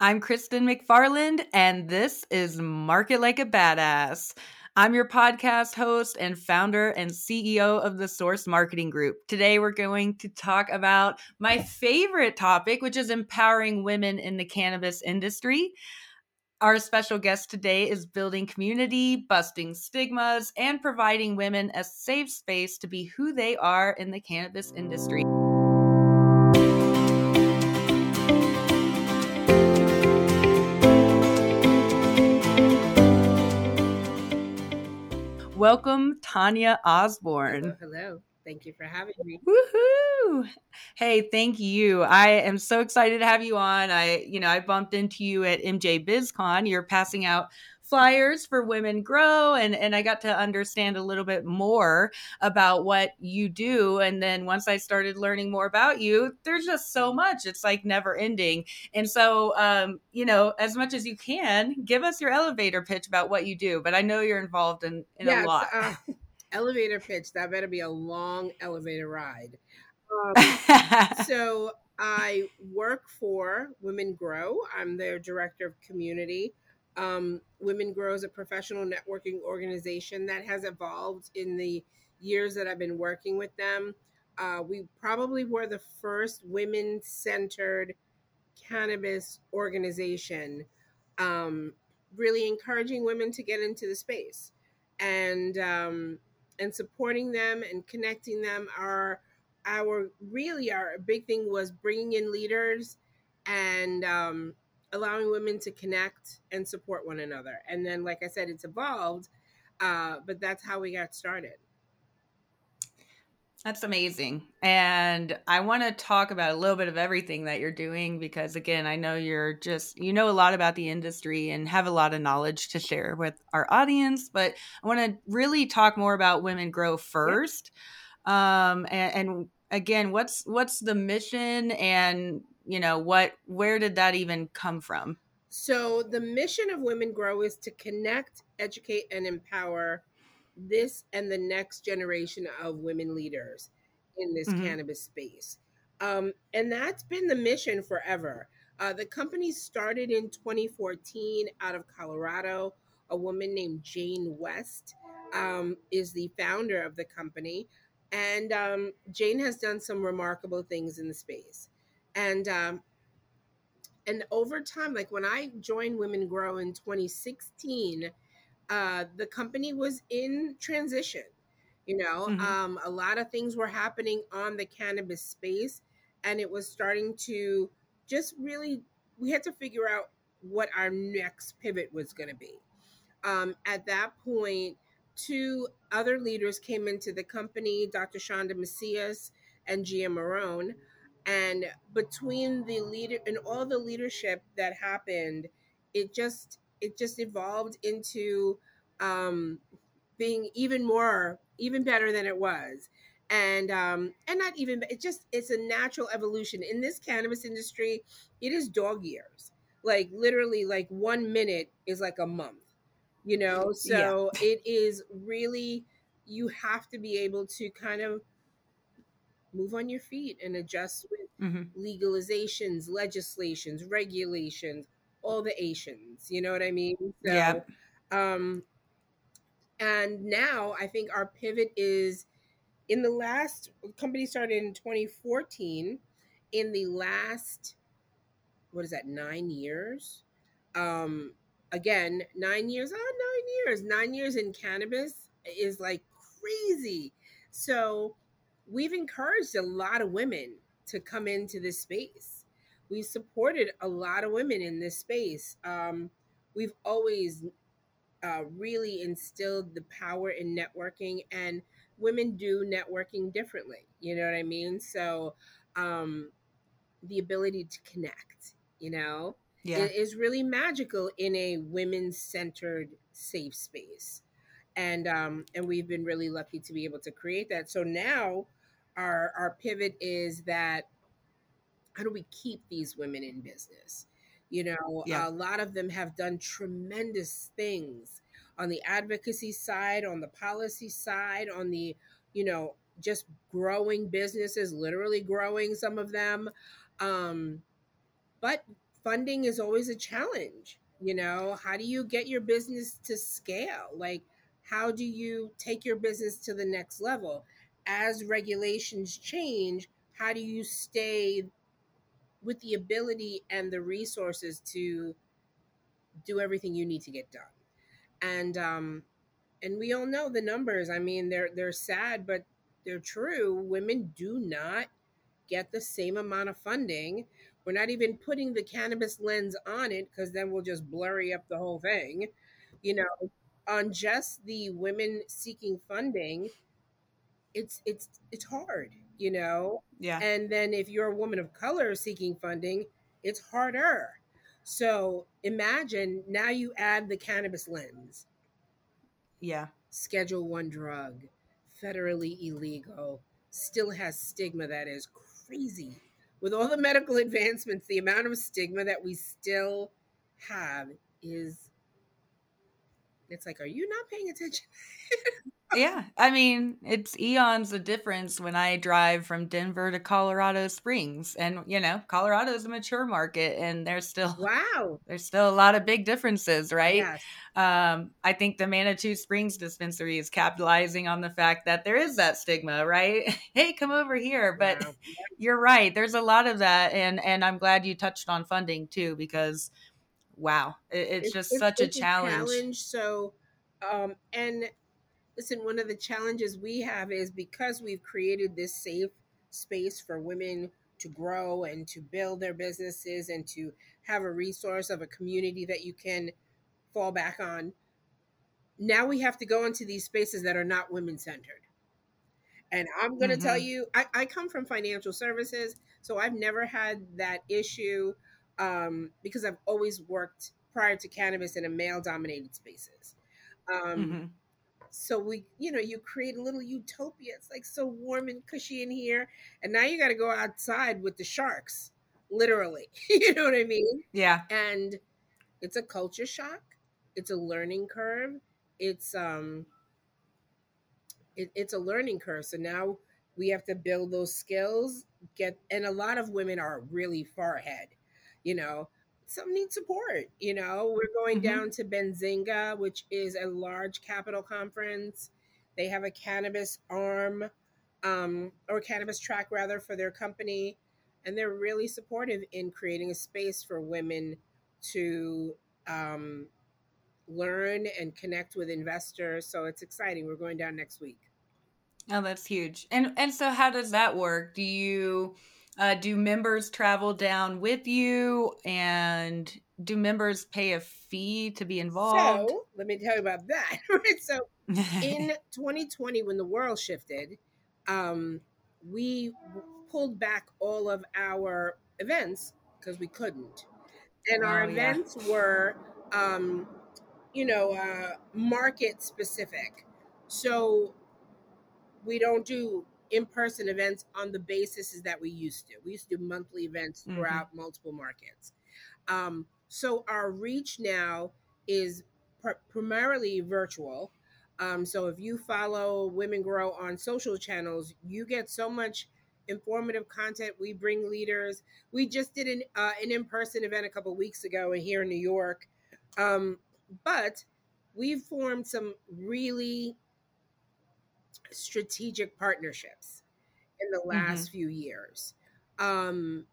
I'm Kristin McFarland, and this is Market Like a Badass. I'm your podcast host and founder and CEO of the Source Marketing Group. Today, we're going to talk about my favorite topic, which is empowering women in the cannabis industry. Our special guest today is building community, busting stigmas, and providing women a safe space to be who they are in the cannabis industry. Welcome, Tanya Osborne. Hello, hello. Thank you for having me. Woohoo! Hey, thank you. I am so excited to have you on. I, you know, I bumped into you at MJ BizCon. You're passing out flyers for Women Grow and and I got to understand a little bit more about what you do. And then once I started learning more about you there's just so much. It's like never ending. And so um you know as much as you can give us your elevator pitch about what you do but I know you're involved in in yes, a lot. uh, elevator pitch that better be a long elevator ride. Um, so I work for Women Grow. I'm their director of community. Um, Women Grow is a professional networking organization that has evolved in the years that I've been working with them. Uh, we probably were the first women centered cannabis organization, um, really encouraging women to get into the space and um, and supporting them and connecting them. Our our really our big thing was bringing in leaders and um, allowing women to connect and support one another. And then, like I said, it's evolved, uh, but that's how we got started. That's amazing. And I want to talk about a little bit of everything that you're doing because, again, I know you're just, you know, a lot about the industry and have a lot of knowledge to share with our audience. But I want to really talk more about Women Grow first. Um, and, and again, what's what's the mission and you know what where did that even come from? So the mission of women grow is to connect educate and empower this and the next generation of women leaders in this mm-hmm. cannabis space. Um, and that's been the mission forever. Uh, the company started in 2014 out of colorado. A woman named jane west um, is the founder of the company. And um, jane has done some remarkable things in the space and um, and over time, like when I joined Women Grow in 2016, uh, the company was in transition. You know, mm-hmm. um, a lot of things were happening on the cannabis space, and it was starting to just really. We had to figure out what our next pivot was going to be. Um, at that point, two other leaders came into the company, Dr. Chanda Macias and Gia Morón and between the leader and all the leadership that happened it just it just evolved into um being even more even better than it was. And um and not even it just it's a natural evolution. In this cannabis industry it is dog years. Like literally like one minute is like a month you know? So yeah. it is really you have to be able to kind of move on your feet and adjust with mm-hmm. legalizations, legislations, regulations, all the Asians. You know what I mean? So, yeah. Um, and now I think our pivot is in the last company started in 2014. In the last, what is that, nine years? Um, again, nine years, oh, nine years, nine years in cannabis is like crazy. So we've encouraged a lot of women to come into this space. We've supported a lot of women in this space. Um, we've always uh, really instilled the power in networking, and women do networking differently. You know what I mean? So, um, the ability to connect, you know, yeah. is really magical in a women centered safe space. And um, and we've been really lucky to be able to create that. So now our our pivot is that how do we keep these women in business? You know, yeah. a lot of them have done tremendous things on the advocacy side, on the policy side, on the, you know, just growing businesses, literally growing some of them. Um, but funding is always a challenge. You know, how do you get your business to scale? Like, how do you take your business to the next level? As regulations change, how do you stay with the ability and the resources to do everything you need to get done? And um, and we all know the numbers. I mean, they're they're sad, but they're true. Women do not get the same amount of funding. We're not even putting the cannabis lens on it because then we'll just blurry up the whole thing. You know, on just the women seeking funding, it's it's it's hard, you know. Yeah. And then if you're a woman of color seeking funding, it's harder. So imagine now you add the cannabis lens. Yeah. Schedule one drug, federally illegal, still has stigma that is crazy. With all the medical advancements, the amount of stigma that we still have is it's like, are you not paying attention? yeah. I mean, it's eons of difference when I drive from Denver to Colorado Springs. And, you know, Colorado is a mature market and there's still wow. There's still a lot of big differences, right? Yes. Um, I think the Manitou Springs dispensary is capitalizing on the fact that there is that stigma, right? hey, come over here. But wow. you're right. There's a lot of that. And and I'm glad you touched on funding too, because wow, it, it's, it's, just it's, such it's a challenge. A challenge. So um and listen, one of the challenges we have is because we've created this safe space for women to grow and to build their businesses and to have a resource of a community that you can fall back on. Now we have to go into these spaces that are not women centered. And I'm going to mm-hmm. tell you, I, I, come from financial services, so I've never had that issue um, because I've always worked prior to cannabis in a male dominated spaces. Um, mm-hmm so we you know you create a little utopia. It's like so warm and cushy in here and now you got to go outside with the sharks literally. You know what i mean? Yeah. And it's a culture shock. It's a learning curve. It's um it, it's a learning curve. So now we have to build those skills get and a lot of women are really far ahead you know some need support. You know, we're going mm-hmm. down to Benzinga, which is a large capital conference. They have a cannabis arm, um, or cannabis track rather, for their company, and they're really supportive in creating a space for women to um, learn and connect with investors. So it's exciting. We're going down next week. Oh, that's huge. And and so how does that work? Do you uh, do members travel down with you? And do members pay a fee to be involved? So let me tell you about that. so in 2020, when the world shifted, um, we pulled back all of our events because we couldn't. And our oh, events yeah. were, um, you know, uh, market specific. So we don't do in-person events on the basis is that we used to. We used to do monthly events mm-hmm. throughout mm-hmm. multiple markets. Um, so our reach now is pr- primarily virtual. Um, so if you follow Women Grow on social channels, you get so much informative content. We bring leaders. We just did an uh, an in person event a couple weeks ago here in New York, um, but we've formed some really strategic partnerships in the last mm-hmm. few years. Um,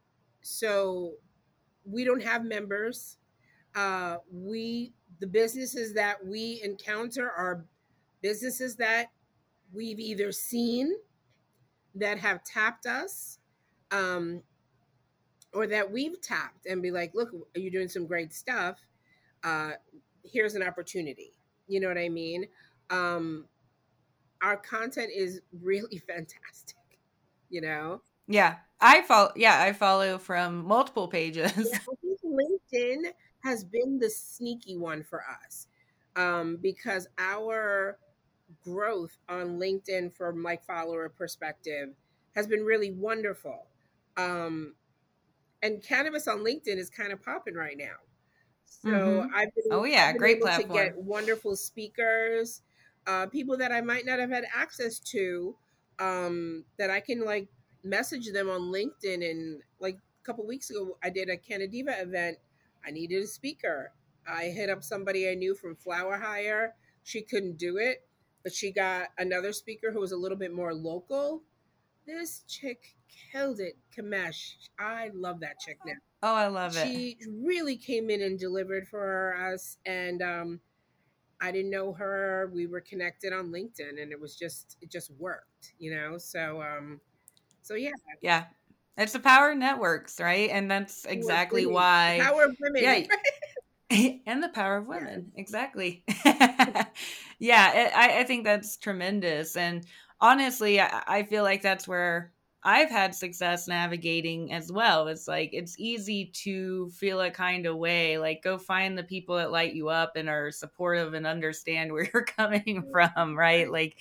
so we don't have members. Uh, we the businesses that we encounter are businesses that we've either seen that have tapped us um, or that we've tapped and be like look you're doing some great stuff uh, here's an opportunity you know what i mean um, our content is really fantastic, you know? Yeah. I follow yeah, I follow from multiple pages. Yeah, LinkedIn has been the sneaky one for us. Um, because our growth on LinkedIn from like follower perspective has been really wonderful. Um, and cannabis on LinkedIn is kind of popping right now. So mm-hmm. I've been, oh yeah, been great platform. to get wonderful speakers uh, people that I might not have had access to um, that I can like message them on LinkedIn and like a couple weeks ago, I did a Canna Diva event. I needed a speaker. I hit up somebody I knew from Flower Hire. She couldn't do it, but she got another speaker who was a little bit more local. This chick killed it, Kamesh. I love that chick now. Oh, I love it. She really came in and delivered for us, and um, I didn't know her. We were connected on LinkedIn, and it was just it just worked, you know. So, um, so yeah, yeah. It's the power of networks, right? And that's exactly why power of women. Yeah. and the power of women exactly yeah it, I, I think that's tremendous and honestly I, I feel like that's where i've had success navigating as well it's like it's easy to feel a kind of way like go find the people that light you up and are supportive and understand where you're coming from right? Like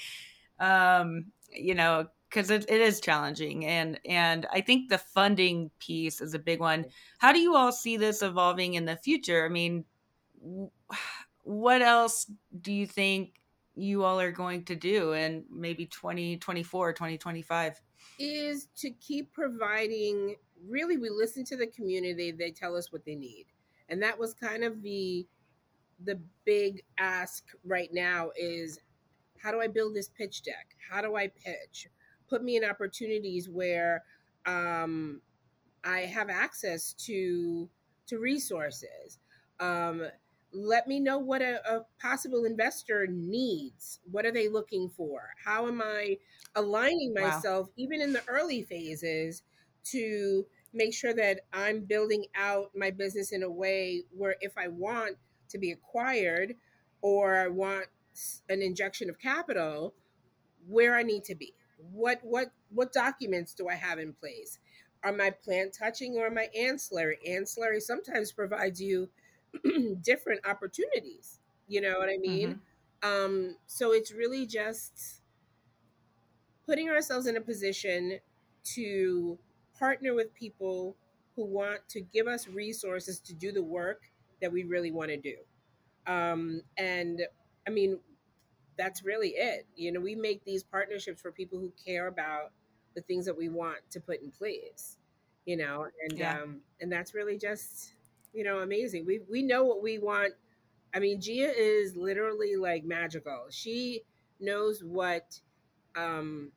um you know because it, it is challenging and and i think the funding piece is a big one. How do you all see this evolving in the future? I mean what else do you think you all are going to do in maybe 2024 2025 is to keep providing really we listen to the community they tell us what they need. And that was kind of the the big ask right now is how do i build this pitch deck? How do i pitch? Put me in opportunities where um, I have access to to resources. Um, let me know what a, a, possible investor needs. What are they looking for? How am I aligning myself, wow. even in the early phases, to make sure that I'm building out my business in a way where if I want to be acquired or I want an injection of capital, where I need to be what what what documents do I have in place? Are my plant touching or my ancillary? Ancillary sometimes provides you different opportunities. You know what I mean? Mm-hmm. Um, so it's really just putting ourselves in a position to partner with people who want to give us resources to do the work that we really want to do. Um, and I mean, that's really it. You know, we make these partnerships for people who care about the things that we want to put in place. You know, and yeah. um, and that's really just you know amazing. We we know what we want. I mean, Gia is literally like magical. She knows what um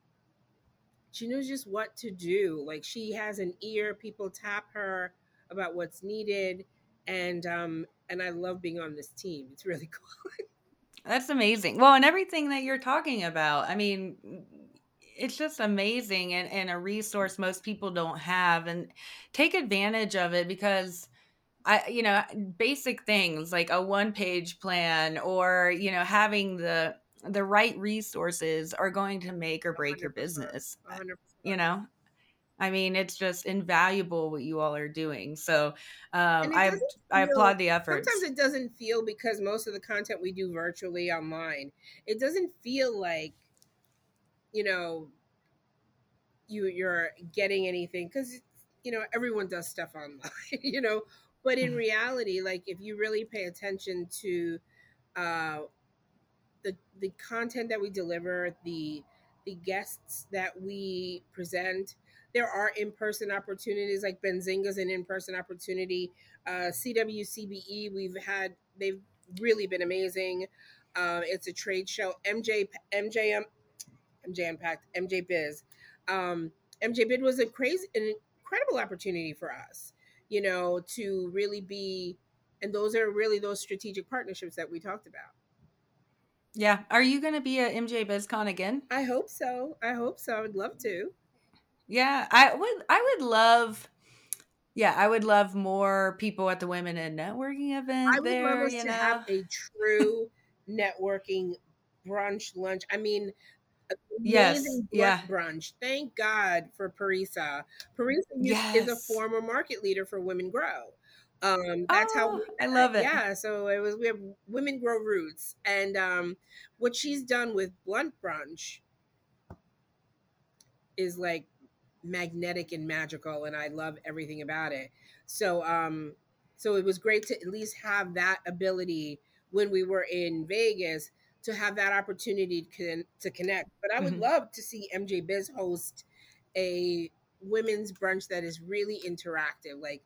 she knows just what to do. Like she has an ear. People tap her about what's needed, and um and I love being on this team. It's really cool. That's amazing. Well, and everything that you're talking about, I mean, it's just amazing and, and a resource most people don't have. And take advantage of it because I, you know, basic things like a one page plan or, you know, having the the right resources are going to make or break your business. 100%. You know, I mean, it's just invaluable what you all are doing. So um, I feel, I applaud the efforts. Sometimes it doesn't feel because most of the content we do virtually online, it doesn't feel like, you know, you you're getting anything because you know everyone does stuff online, you know. But in mm-hmm. reality, like if you really pay attention to uh, the the content that we deliver, the the guests that we present there are in-person opportunities like Benzinga's an in-person opportunity. Uh, CWCBE, we've had they've really been amazing. Uh, it's a trade show. MJ MJ MJ Impact MJ Biz. Um, MJ Biz was a crazy an incredible opportunity for us. You know to really be, and those are really those strategic partnerships that we talked about. Yeah. Are you going to be at MJ BizCon again? I hope so. I hope so. I would love to. Yeah, I would I would love yeah, I would love more people at the Women in Networking event. I would there, love us to know? have a true networking brunch lunch. I mean, yes, yeah, brunch. Thank God for Parisa. Parisa yes. is a former market leader for Women Grow. Um, that's oh, how I love it. Yeah, so it was we have Women Grow Roots, and um, what she's done with Blunt Brunch is like magnetic and magical and I love everything about it. So um so it was great to at least have that ability when we were in Vegas to have that opportunity to, to connect. But I would mm-hmm. love to see MJ Biz host a women's brunch that is really interactive, like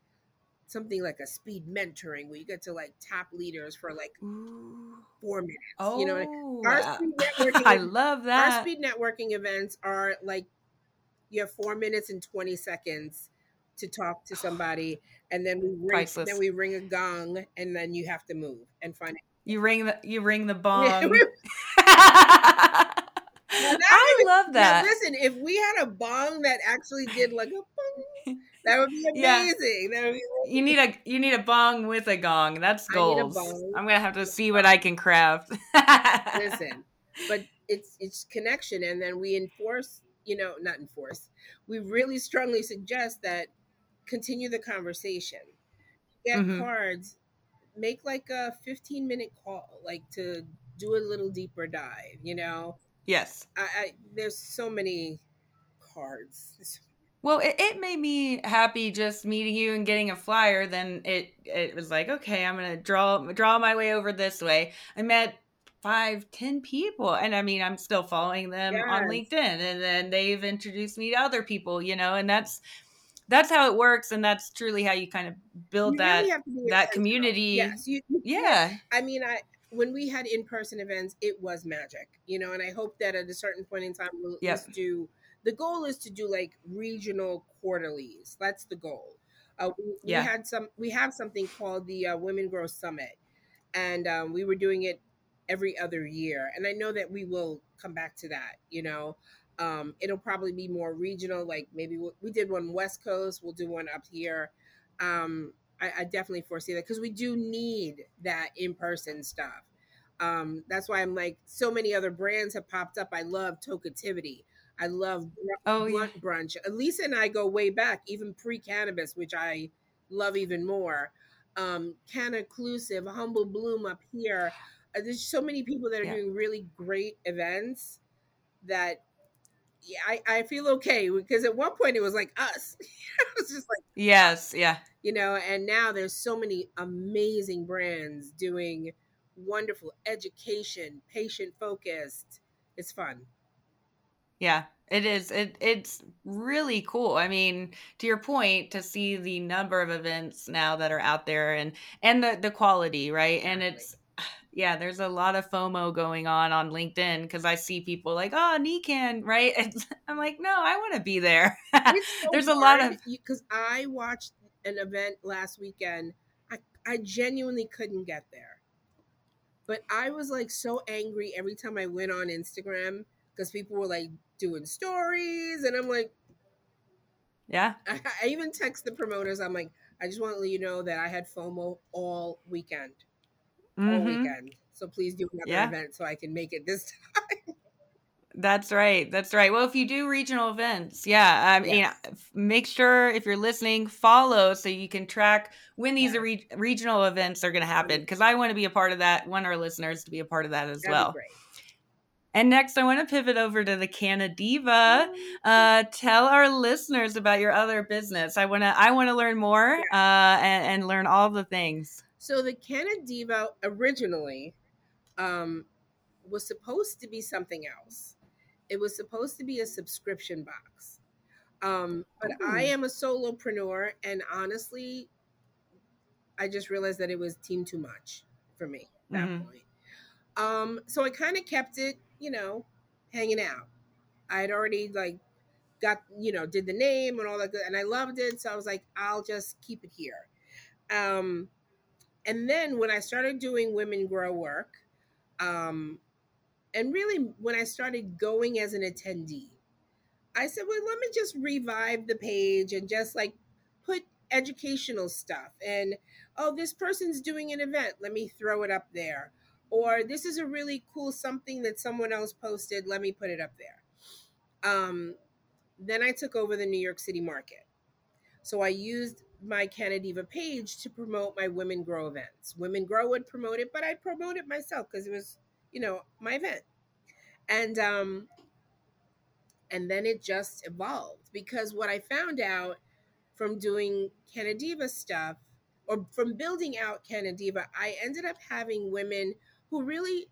something like a speed mentoring where you get to like tap leaders for like Ooh. four minutes. Oh, you know, our uh, speed networking, I love that. our speed networking events are like you have four minutes and twenty seconds to talk to somebody, and then we ring, Priceless. then we ring a gong, and then you have to move and find. You ring the you ring the Yeah, bong. I would- love that. listen, if we had a bong that actually did like a bong, that would be Yeah. amazing. That would be You need a you need a bong with a gong. That's I need a goals. I'm gonna have to see what I can craft. listen but it's it's connection and then we enforce you know not enforce we really strongly suggest that continue the conversation get Mhm. cards make like a 15 minute call like to do a little deeper dive you know yes. i, I there's so many cards Well, it, it made me happy just meeting you and getting a flyer. Then it it was like, okay, I'm gonna draw draw my way over this way. I met five, ten people, and I mean, I'm still following them on LinkedIn, and then they've introduced me to other people, you know, and that's that's how it works, and that's truly how you kind of build You that. really have to be that community- yes you, you Yeah, I mean, I when we had in person events, it was magic, you know. And I hope that at a certain point in time, we'll Yep. just do. The goal is to do like regional quarterlies. That's the goal. Uh, we, we had some. We have something called the uh, Women Grow Summit, and um, we were doing it every other year. And I know that we will come back to that. You know, um, it'll probably be more regional. Like maybe we, we did one West Coast. We'll do one up here. Um, I, I definitely foresee that because we do need that in person stuff. Um, that's why I'm like, so many other brands have popped up. I love Tokeativity. I love Oh, yeah. Blunt Brunch. Lisa and I go way back, even pre cannabis, which I love even more. Um, Cannaclusive, Humble Bloom up here. Uh, there's so many people that are Yeah. doing really great events that yeah, I, I feel okay because at one point it was like us. it was just like, yes, yeah. you know and now there's so many amazing brands doing wonderful education patient focused it's fun Yeah, it is. It it's really cool. I mean, to your point, to see the number of events now that are out there and and the the quality, right? And it's yeah, there's a lot of FOMO going on on LinkedIn because I see people like, oh, NECANN, right? And I'm like, no, I want to be there. So There's a lot of because i watched an event last weekend I, I genuinely couldn't get there but i was like so angry every time i went on instagram because people were like doing stories and i'm like yeah, I, I even text the promoters i'm like i just want to let you know that i had fomo all weekend all Mhm. weekend. So please do another Yeah. event so I can make it this time. That's right. That's right. Well, if you do regional events, yeah, I mean, Yes. make sure if you're listening, follow so you can track when these Yes. re- regional events are going to happen. Because I want to be a part of that. Want our listeners to be a part of that as That'd well. And next, I want to pivot over to the Canna Diva. Uh, tell our listeners about your other business. I want to. I want to learn more uh, and, and learn all the things. So the Canna Diva originally um, was supposed to be something else. It was supposed to be a subscription box. Um, but I am a solopreneur, and honestly, I just realized that it was team too much for me at that Mhm. point. Um, so I kind of kept it, you know, hanging out. I had already like got, you know, did the name and all that good, and I loved it. So I was like, I'll just keep it here. Um, and then when I started doing women grow work, um, and really when I started going as an attendee, I said, well, let me just revive the page and just like put educational stuff. And oh, this person's doing an event. Let me throw it up there. Or this is a really cool something that someone else posted. Let me put it up there. Um, then I took over the New York City market. So I used my Canna Diva page to promote my Women Grow events. Women Grow would promote it, but I promote it myself because it was, you know, my event. And um, and then it just evolved because what I found out from doing Canna Diva stuff or from building out Canna Diva, I ended up having women who really,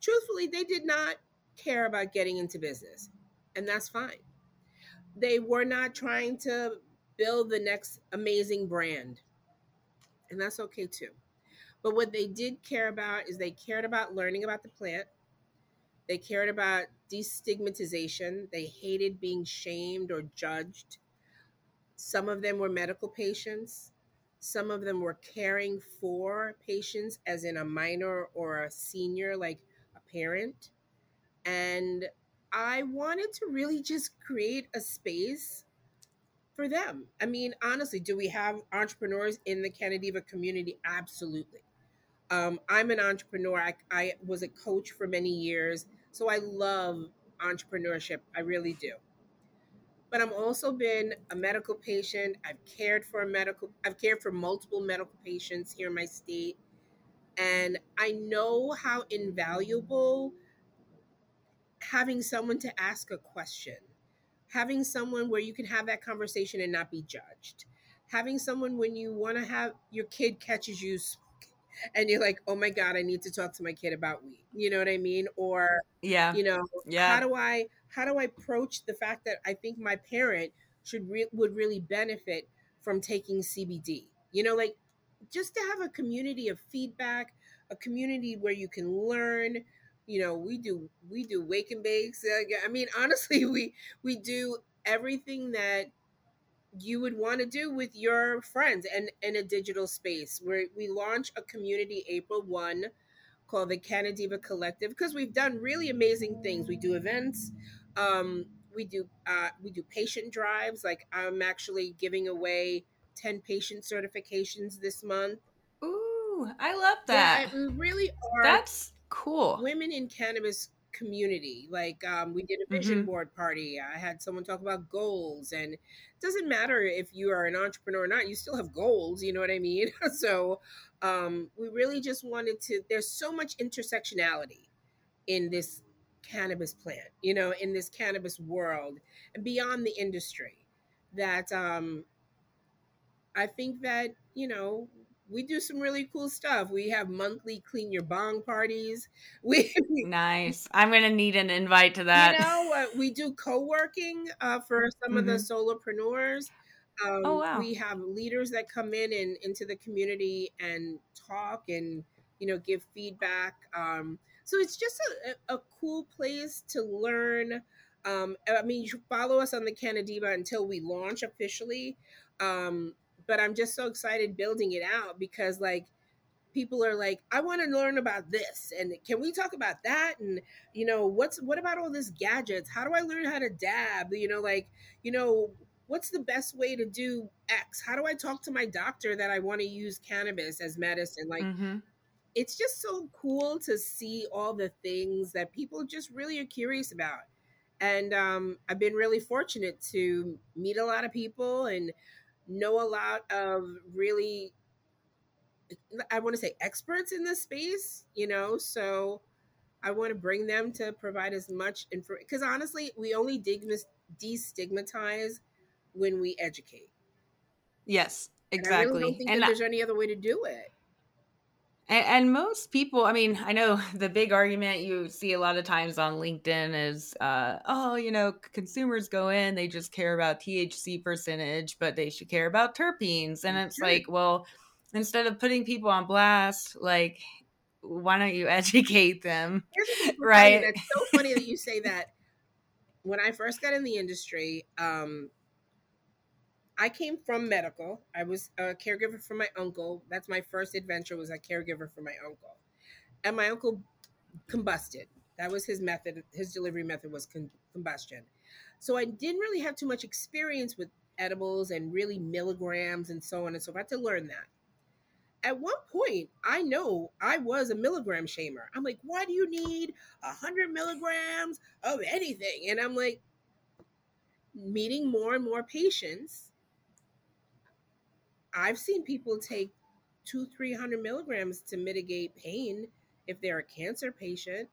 truthfully, they did not care about getting into business, and that's fine. they were not trying to build the next amazing brand. And that's okay too. But what they did care about is they cared about learning about the plant. They cared about destigmatization. They hated being shamed or judged. Some of them were medical patients. Some of them were caring for patients, as in a minor or a senior, like a parent. And I wanted to really just create a space for them. I mean, honestly, do we have entrepreneurs in the Canna Diva community? Absolutely. Um, I'm an entrepreneur. I, I was a coach for many years, so I love entrepreneurship. I really do. But I've also been a medical patient. I've cared for a medical. I've cared for multiple medical patients here in my state, and I know how invaluable having someone to ask a question, having someone where you can have that conversation and not be judged, having someone when you want to have your kid catches you and you're like, oh my God, I need to talk to my kid about weed. You know what I mean? Or, yeah, you know, yeah. how do I, how do I approach the fact that I think my parent should, re- would really benefit from taking CBD? You know, like just to have a community of feedback, a community where you can learn, you know we do we do wake and bakes i mean honestly we we do everything that you would want to do with your friends and in a digital space where we launch a community april 1 called the Canna Diva collective because we've done really amazing things. We do events um, we do uh, we do patient drives like i'm actually giving away 10 patient certifications this month. Ooh i love that. yeah, we really are that's cool. women in cannabis community like um, we did a vision mm-hmm. board party. I had someone talk about goals and it doesn't matter if you are an entrepreneur or not you still have goals you know what i mean? So um, we really just wanted to there's so much intersectionality in this cannabis plant you know in this cannabis world and beyond the industry that um, i think that you know we do some really cool stuff. We have monthly clean your bong parties. We nice. I'm gonna need an invite to that. You know, uh, we do co-working uh, for some mm-hmm. of the mm-hmm. solopreneurs. Um, oh wow! We have leaders that come in and into the community and talk and you know give feedback. Um, so it's just a, a cool place to learn. Um, I mean, you follow us on the Canna Diva until we launch officially. Um, but I'm just so excited building it out because like people are like I want to learn about this and can we talk about that? And you know what's what about all this gadgets? How do I learn how to dab? You know like you know what's the best way to do x? How do I talk to my doctor that I want to use cannabis as medicine? Like mm-hmm. it's just so cool to see all the things that people just really are curious about. And um, I've been really fortunate to meet a lot of people and know a lot of really I want to say experts in this space, you know, so I want to bring them to provide as much information because honestly, we only destigmatize when we educate. Yes, exactly. And I really don't think and that there's any other way to do it. And, and, most people, I mean, I know the big argument you see a lot of times on LinkedIn is, uh, oh, you know, consumers go in, they just care about THC percentage, but they should care about terpenes. And it's like, well, instead of putting people on blast, like, why don't you educate them? right. That's so funny that you say that. When I first got in the industry, um, I came from medical. I was a caregiver for my uncle. That's my first adventure was a caregiver for my uncle. And my uncle combusted. That was his method. His delivery method was con- combustion. So I didn't really have too much experience with edibles and really milligrams and so on and so forth. I had to learn that. At one point, I know I was a milligram shamer. I'm like, why do you need a hundred milligrams of anything? And I'm like, meeting more and more patients I've seen people take two, three hundred milligrams to mitigate pain if they're a cancer patient.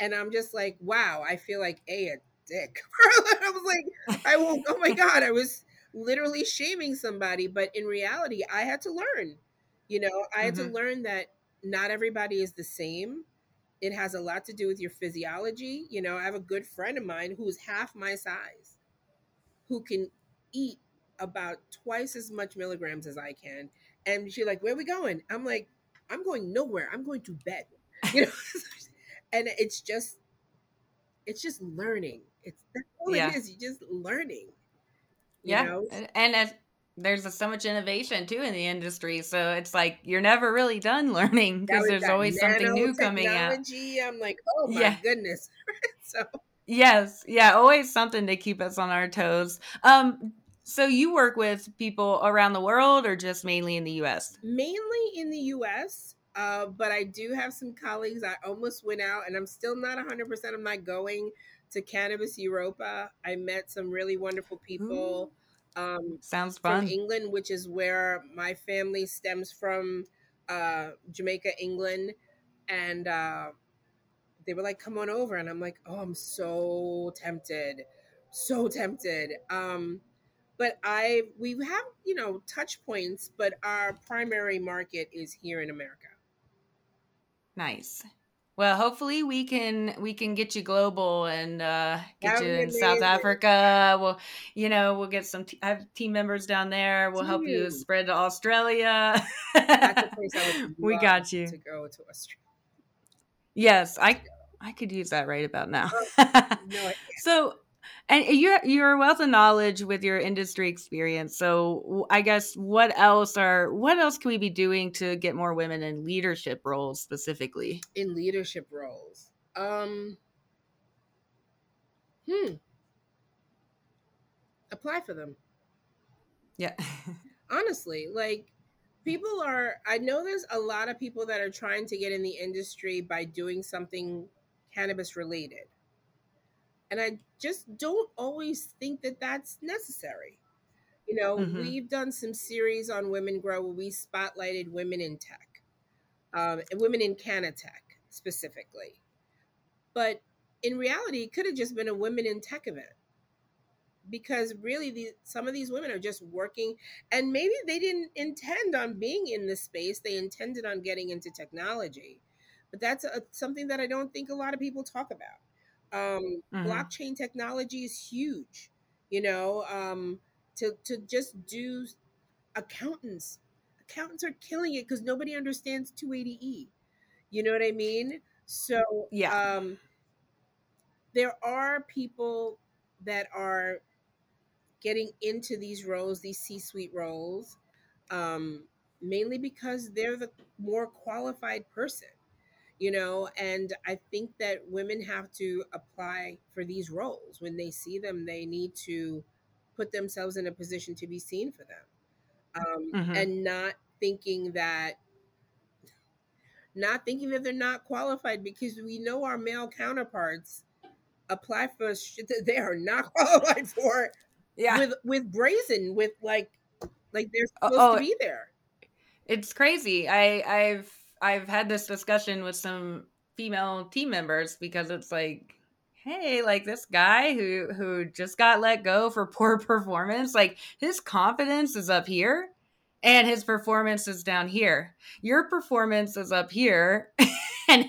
And I'm just like, wow, I feel like a a dick. I was like, I won't. Oh my god, I was literally shaming somebody, but in reality, I had to learn. You know, I had mm-hmm. to learn that not everybody is the same. It has a lot to do with your physiology. You know, I have a good friend of mine who's half my size who can eat about twice as much milligrams as I can. And she's like, Where are we going? I'm like, I'm going nowhere. I'm going to bed. You know? and it's just it's just learning. It's that's all yeah. it is. You're just learning. yeah. Know? And as there's a, so much innovation too in the industry. So it's like you're never really done learning because there's always something new coming out. I'm like, oh my yeah. goodness. so Yes, yeah, always something to keep us on our toes. Um, so you work with people around the world or just mainly in the US? Mainly in the US. Uh, but I do have some colleagues. I almost went out and I'm still not 100%. I'm not going to Cannabis Europa. I met some really wonderful people. Um, Sounds fun. From England, which is where my family stems from, uh, Jamaica, England. And uh, they were like, come on over. And I'm like, oh, I'm so tempted. So tempted. Um, but I we have you know touch points, but our primary market is here in America. Nice. Well, hopefully we can we can get you global and uh, get you in amazing. South Africa. We'll you know we'll get some. T- I have team members down there. We'll help you spread to Australia. we got you to go to Australia. Yes, I I could use that right about now. Oh, so and you're you're a wealth of knowledge with your industry experience. So i guess what else are what else can we be doing to get more women in leadership roles specifically? In leadership roles. Um hmm. Apply for them. Yeah. Honestly like people are i know there's a lot of people that are trying to get in the industry by doing something cannabis related and I just don't always think that that's necessary. You know, mm-hmm. we've done some series on Women Grow where we spotlighted women in tech, um, and women in Canatech specifically. But in reality, it could have just been a women in tech event because really some of these women are just working and maybe they didn't intend on being in this space they intended on getting into technology but that's a, something that i don't think a lot of people talk about um, mm-hmm. Blockchain technology is huge. You know, um, to to just do accountants. Accountants are killing it because nobody understands 280e. You know what I mean? So yeah, um, there are people that are getting into these roles, these C-suite roles, um, mainly because they're the more qualified person you know and i think that women have to apply for these roles. When they see them they need to put themselves in a position to be seen for them um, mm-hmm. and not thinking that not thinking that they're not qualified because we know our male counterparts apply for shit that they are not qualified for yeah. with with brazen with like like they're supposed oh, to be there. it's crazy. I i've I've had this discussion with some female team members because it's like, hey, like this guy who who just got let go for poor performance, like his confidence is up here and his performance is down here. Your performance is up here and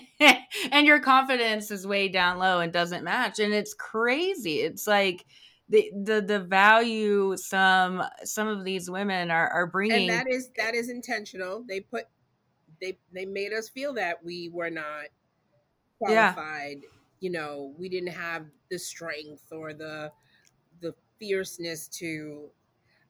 and your confidence is way down low and doesn't match and it's crazy. It's like the the the value some some of these women are are bringing and that is that is intentional. They put they they made us feel that we were not qualified. Yeah. You know, we didn't have the strength or the the fierceness to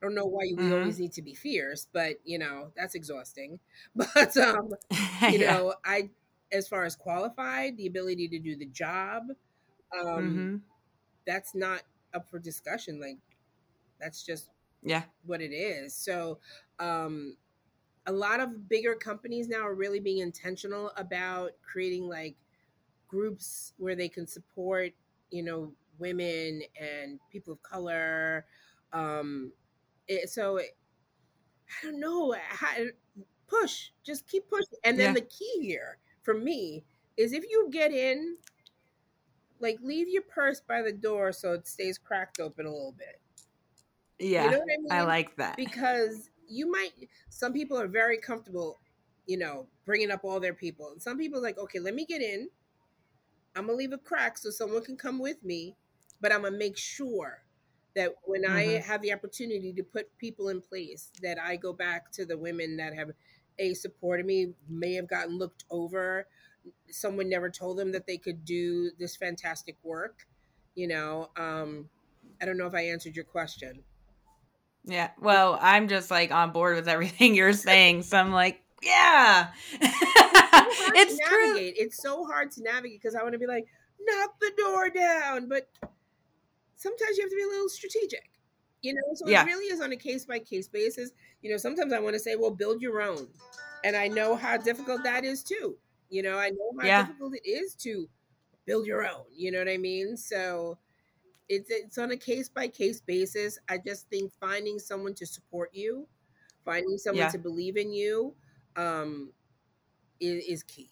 I don't know why we mm-hmm. always need to be fierce, but you know, that's exhausting. But um, you yeah. know, I as far as qualified, the ability to do the job, um, mm-hmm. that's not up for discussion. Like that's just yeah what it is. So um a lot of bigger companies now are really being intentional about creating like groups where they can support you know women and people of color um it, so it, i don't know how, push just keep pushing and then yeah. the key here for me is if you get in like leave your purse by the door so it stays cracked open a little bit yeah you know I, mean? I like that because you might some people are very comfortable you know bringing up all their people and some people are like okay let me get in i'm gonna leave a crack so someone can come with me but i'm gonna make sure that when mm-hmm. I have the opportunity to put people in place, that I go back to the women that have a supported me, may have gotten looked over. Someone never told them that they could do this fantastic work. You know, um, I don't know if I answered your question. Yeah. Well, I'm just like on board with everything you're saying. So I'm like, yeah. it's, it's true. It's so hard to navigate because I want to be like, knock the door down. But sometimes you have to be a little strategic. You know, so yeah. it really is on a case by case basis. You know, sometimes I want to say, well, build your own. And I know how difficult that is too. You know, I know how yeah. difficult it is to build your own. You know what I mean? So it's it's on a case by case basis. I just think finding someone to support you, finding someone yeah. to believe in you, um, is, is key.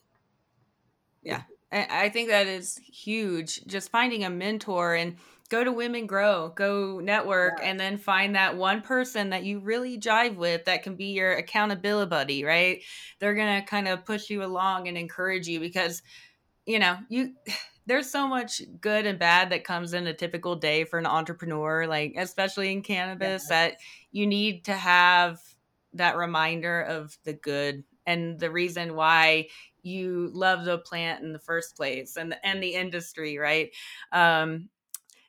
Yeah, I think that is huge. Just finding a mentor and go to Women Grow, go network, yeah. and then find that one person that you really jive with that can be your accountability buddy, right? They're going to kind of push you along and encourage you because, you know, you. There's so much good and bad that comes in a typical day for an entrepreneur, like especially in cannabis, yeah. that you need to have that reminder of the good and the reason why you love the plant in the first place and and the industry, right? Um,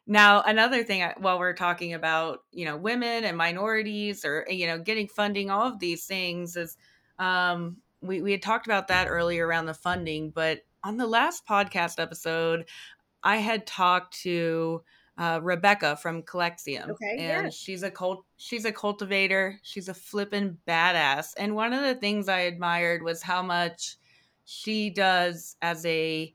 now, another thing, while we're talking about, you know, women and minorities or, you know, getting funding, all of these things is, um, we, we had talked about that earlier around the funding, but on the last podcast episode, I had talked to uh, Rebecca from Collexium, okay, and yes. she's a cult, she's a cultivator. She's a flippin' badass. And one of the things I admired was how much she does as a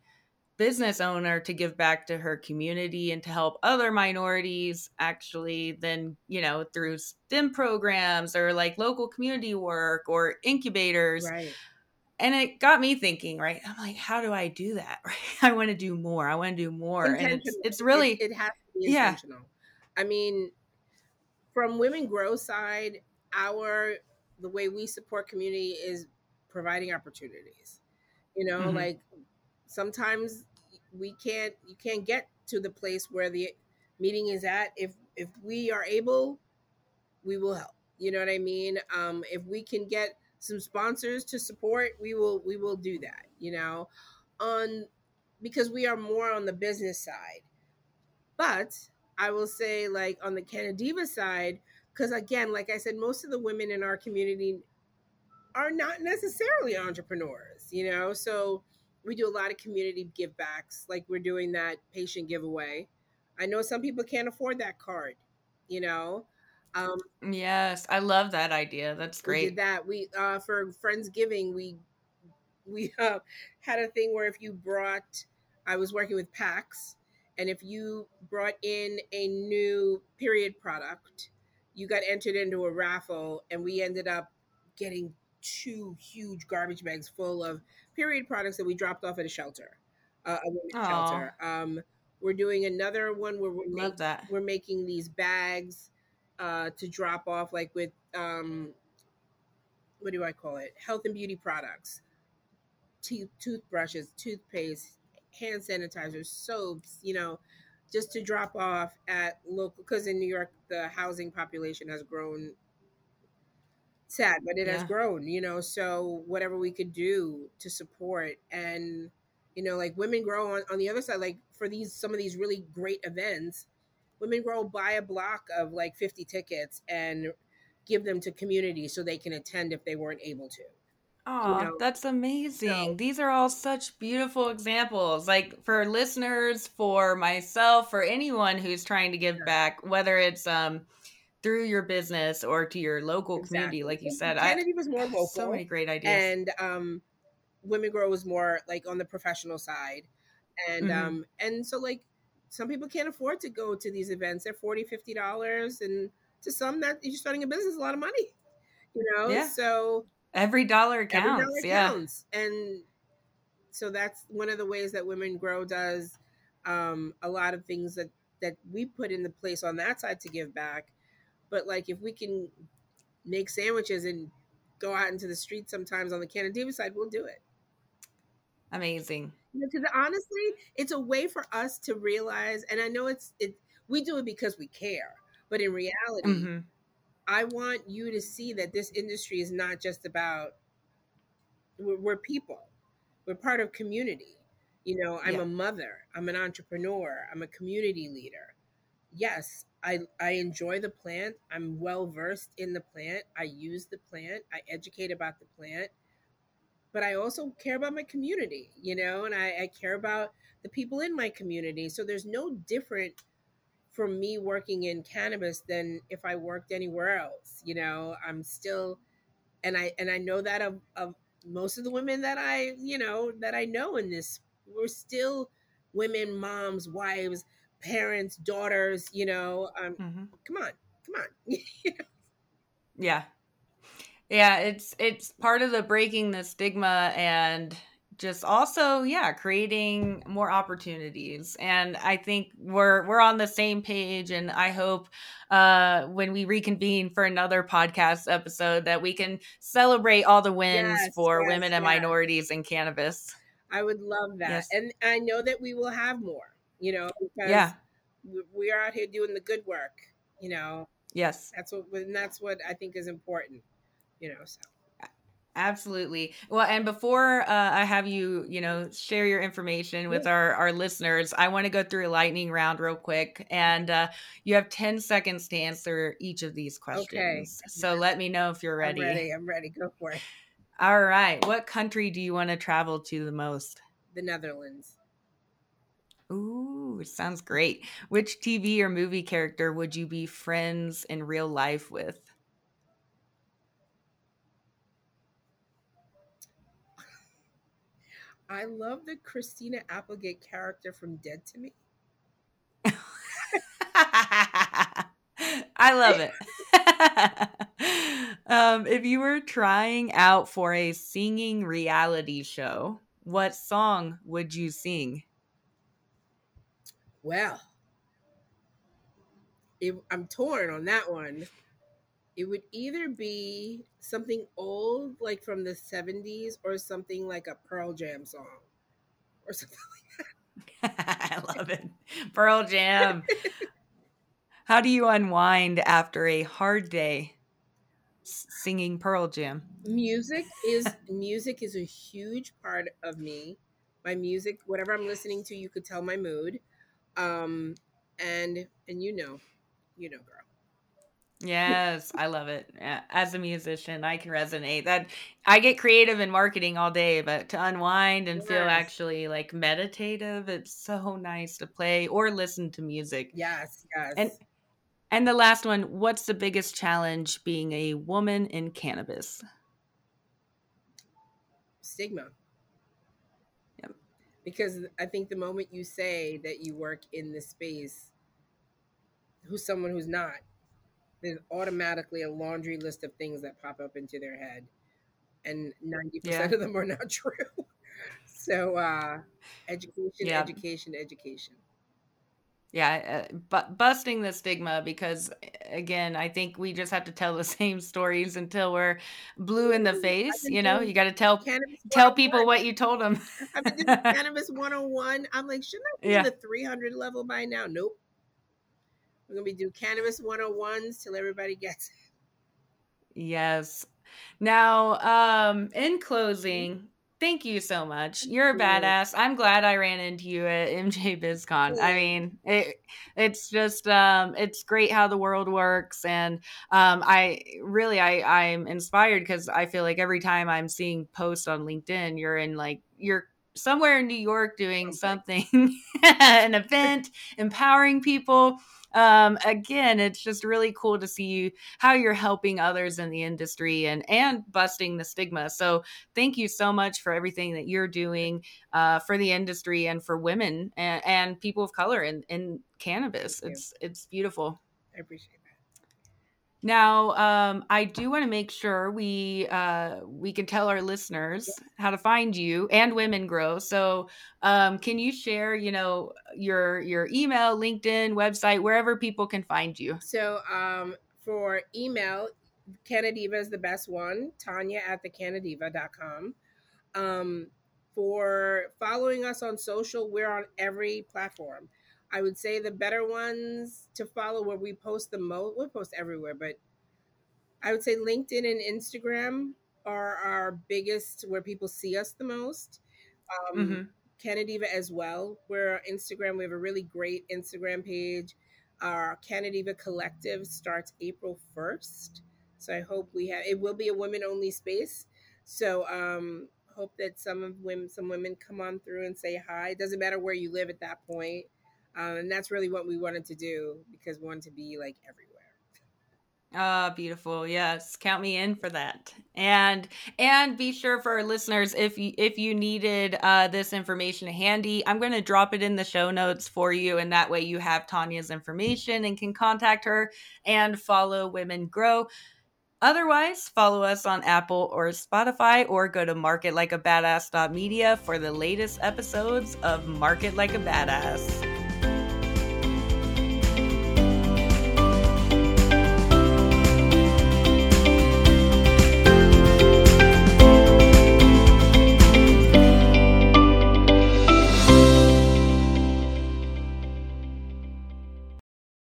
business owner to give back to her community and to help other minorities actually then you know through stem programs or like local community work or incubators right and it got me thinking right? I'm like how do i do that? Right? I want to do more. I want to do more and it's, it's really it, it, has to be intentional. Yeah. i mean from women grow side our the way we support community is providing opportunities. You know mm-hmm. like sometimes we can't you can't get to the place where the meeting is at. If if we are able we will help. You know what i mean? Um if we can get some sponsors to support we will we will do that you know? On because we are more on the business side. But i will say like on the Canna Diva side because again like i said most of the women in our community are not necessarily entrepreneurs you know? So we do a lot of community give backs like we're doing that patient giveaway. I know some people can't afford that card you know um yes i love that idea that's great we did that we uh for friendsgiving we we uh, had a thing where if you brought i was working with pax and if you brought in a new period product you got entered into a raffle and we ended up getting two huge garbage bags full of period products that we dropped off at a shelter, uh, a women's shelter. Um, we're doing another one where we're, Love that. we're making these bags uh, to drop off, like with um, what do I call it? Health and beauty products, teeth, toothbrushes, toothpaste, hand sanitizers, soaps. You know, just to drop off at local because in New York the housing population has grown sad, but it yeah. has grown, you know. So whatever we could do to support and you know, like women grow on, on the other side, like for these some of these really great events, women grow buy a block of like 50 tickets and give them to community so they can attend if they weren't able to. Oh, you know? that's amazing. So, These are all such beautiful examples. Like for listeners, for myself, for anyone who's trying to give yeah. back, whether it's um through your business or to your local exactly. community, like you said. Canna Diva, was more local. So many great ideas. And um, Women Grow was more like on the professional side. And mm-hmm. um, and so like some people can't afford to go to these events. They're 40 $50. And to some that you're starting a business, a lot of money. You know? Yeah. So every dollar counts. Every dollar yeah. counts. And so that's one of the ways that Women Grow does um, a lot of things that that we put into place on that side to give back but like if we can make sandwiches and go out into the street sometimes on the Canna Diva side, we'll do it. Amazing. Because honestly, it's a way for us to realize, and I know it's it. We do it because we care, But in reality, mm-hmm. I want you to see that this industry is not just about we're, we're people. We're part of community. You know, I'm yeah. a mother. I'm an entrepreneur. I'm a community leader. Yes, I I enjoy the plant. I'm well versed in the plant. I use the plant. I educate about the plant. But I also care about my community, you know, and I, I care about the people in my community. So there's no different for me working in cannabis than if I worked anywhere else. You know, I'm still and I and I know that of, of most of the women that I, you know, that I know in this, we're still women, moms, wives, parents, daughters, you know. Um, mm-hmm. Come on, come on. yeah. Yeah, it's it's part of the breaking the stigma and just also yeah creating more opportunities. And i think we're we're on the same page and i hope uh when we reconvene for another podcast episode that we can celebrate all the wins yes, for yes, women and yes. minorities in cannabis. I would love that. And i know that we will have more you know because yeah. we are out here doing the good work you know? Yes. That's what and that's what i think is important you know so Absolutely. Well, and before uh, I have you, you know, share your information with our our listeners, I want to go through a lightning round real quick, and uh, you have ten seconds to answer each of these questions. Okay. So let me know if you're ready. I'm ready. I'm ready. Go for it. All right. What country do you want to travel to the most? The Netherlands. Ooh, sounds great. Which TV or movie character would you be friends in real life with? I love the Christina Applegate character from Dead to Me. I love it. um, if you were trying out for a singing reality show, what song would you sing? Well, if, I'm torn on that one it would either be something old like from the 70s or something like a pearl jam song or something like that. I love it. Pearl jam. How do you unwind after a hard day singing pearl jam? Music is music is a huge part of me. My music whatever i'm listening to you could tell my mood. Um and and you know you know girl Yes, I love it. As a musician, I can resonate. That I get creative in marketing all day, but to unwind and yes. feel actually like meditative, it's so nice to play or listen to music. Yes, yes. And and the last one, what's the biggest challenge being a woman in cannabis? Stigma. Yep. Because I think the moment you say that you work in this space, who's someone who's not, there's automatically a laundry list of things that pop up into their head and 90% yeah. of them are not true. So uh education yeah. education education. Yeah uh, but busting the stigma because again i think we just have to tell the same stories until we're blue in the face you know? You got to tell tell people what you told them i've been doing cannabis 101 i'm like shouldn't i be yeah. the 300 level by now? Nope we're gonna be do cannabis 101s till everybody gets it. Yes. Now, um, in closing, thank you so much. You're a badass. I'm glad I ran into you at MJ BizCon. I mean, it, it's just um, it's great how the world works, and um, I really I I'm inspired because I feel like every time I'm seeing posts on LinkedIn, you're in like you're somewhere in New York doing something, an event, empowering people um, again, it's just really cool to see you how you're helping others in the industry and and busting the stigma. So thank you so much for everything that you're doing uh, for the industry and for women and, and people of color in, in cannabis. It's it's beautiful. I appreciate it. Now, um, I do want to make sure we uh, we can tell our listeners how to find you and Women Grow. So, um, can you share, you know, your your email, LinkedIn, website, wherever people can find you? So, um, for email, Cannadiva is the best one. Tanya at the Cannadiva.com. Um, for following us on social, we're on every platform. I would say the better ones to follow where we post the most. We post everywhere, but I would say LinkedIn and Instagram are our biggest where people see us the most. Um, mm-hmm. Canna Diva as well. Where Instagram, we have a really great Instagram page. Our Canna Diva Collective starts April 1st. So I hope we have it will be a women only space. So um hope that some of women some women come on through and say hi. It doesn't matter where you live at that point. Um, and that's really what we wanted to do because we wanted to be like everywhere. Ah, beautiful. Yes, count me in for that. And and be sure for our listeners if you if you needed uh, this information handy, I'm going to drop it in the show notes for you, and that way you have Tanya's information and can contact her and follow Women Grow. Otherwise, follow us on Apple or Spotify or go to marketlikeabadass.media for the latest episodes of Market Like a Badass.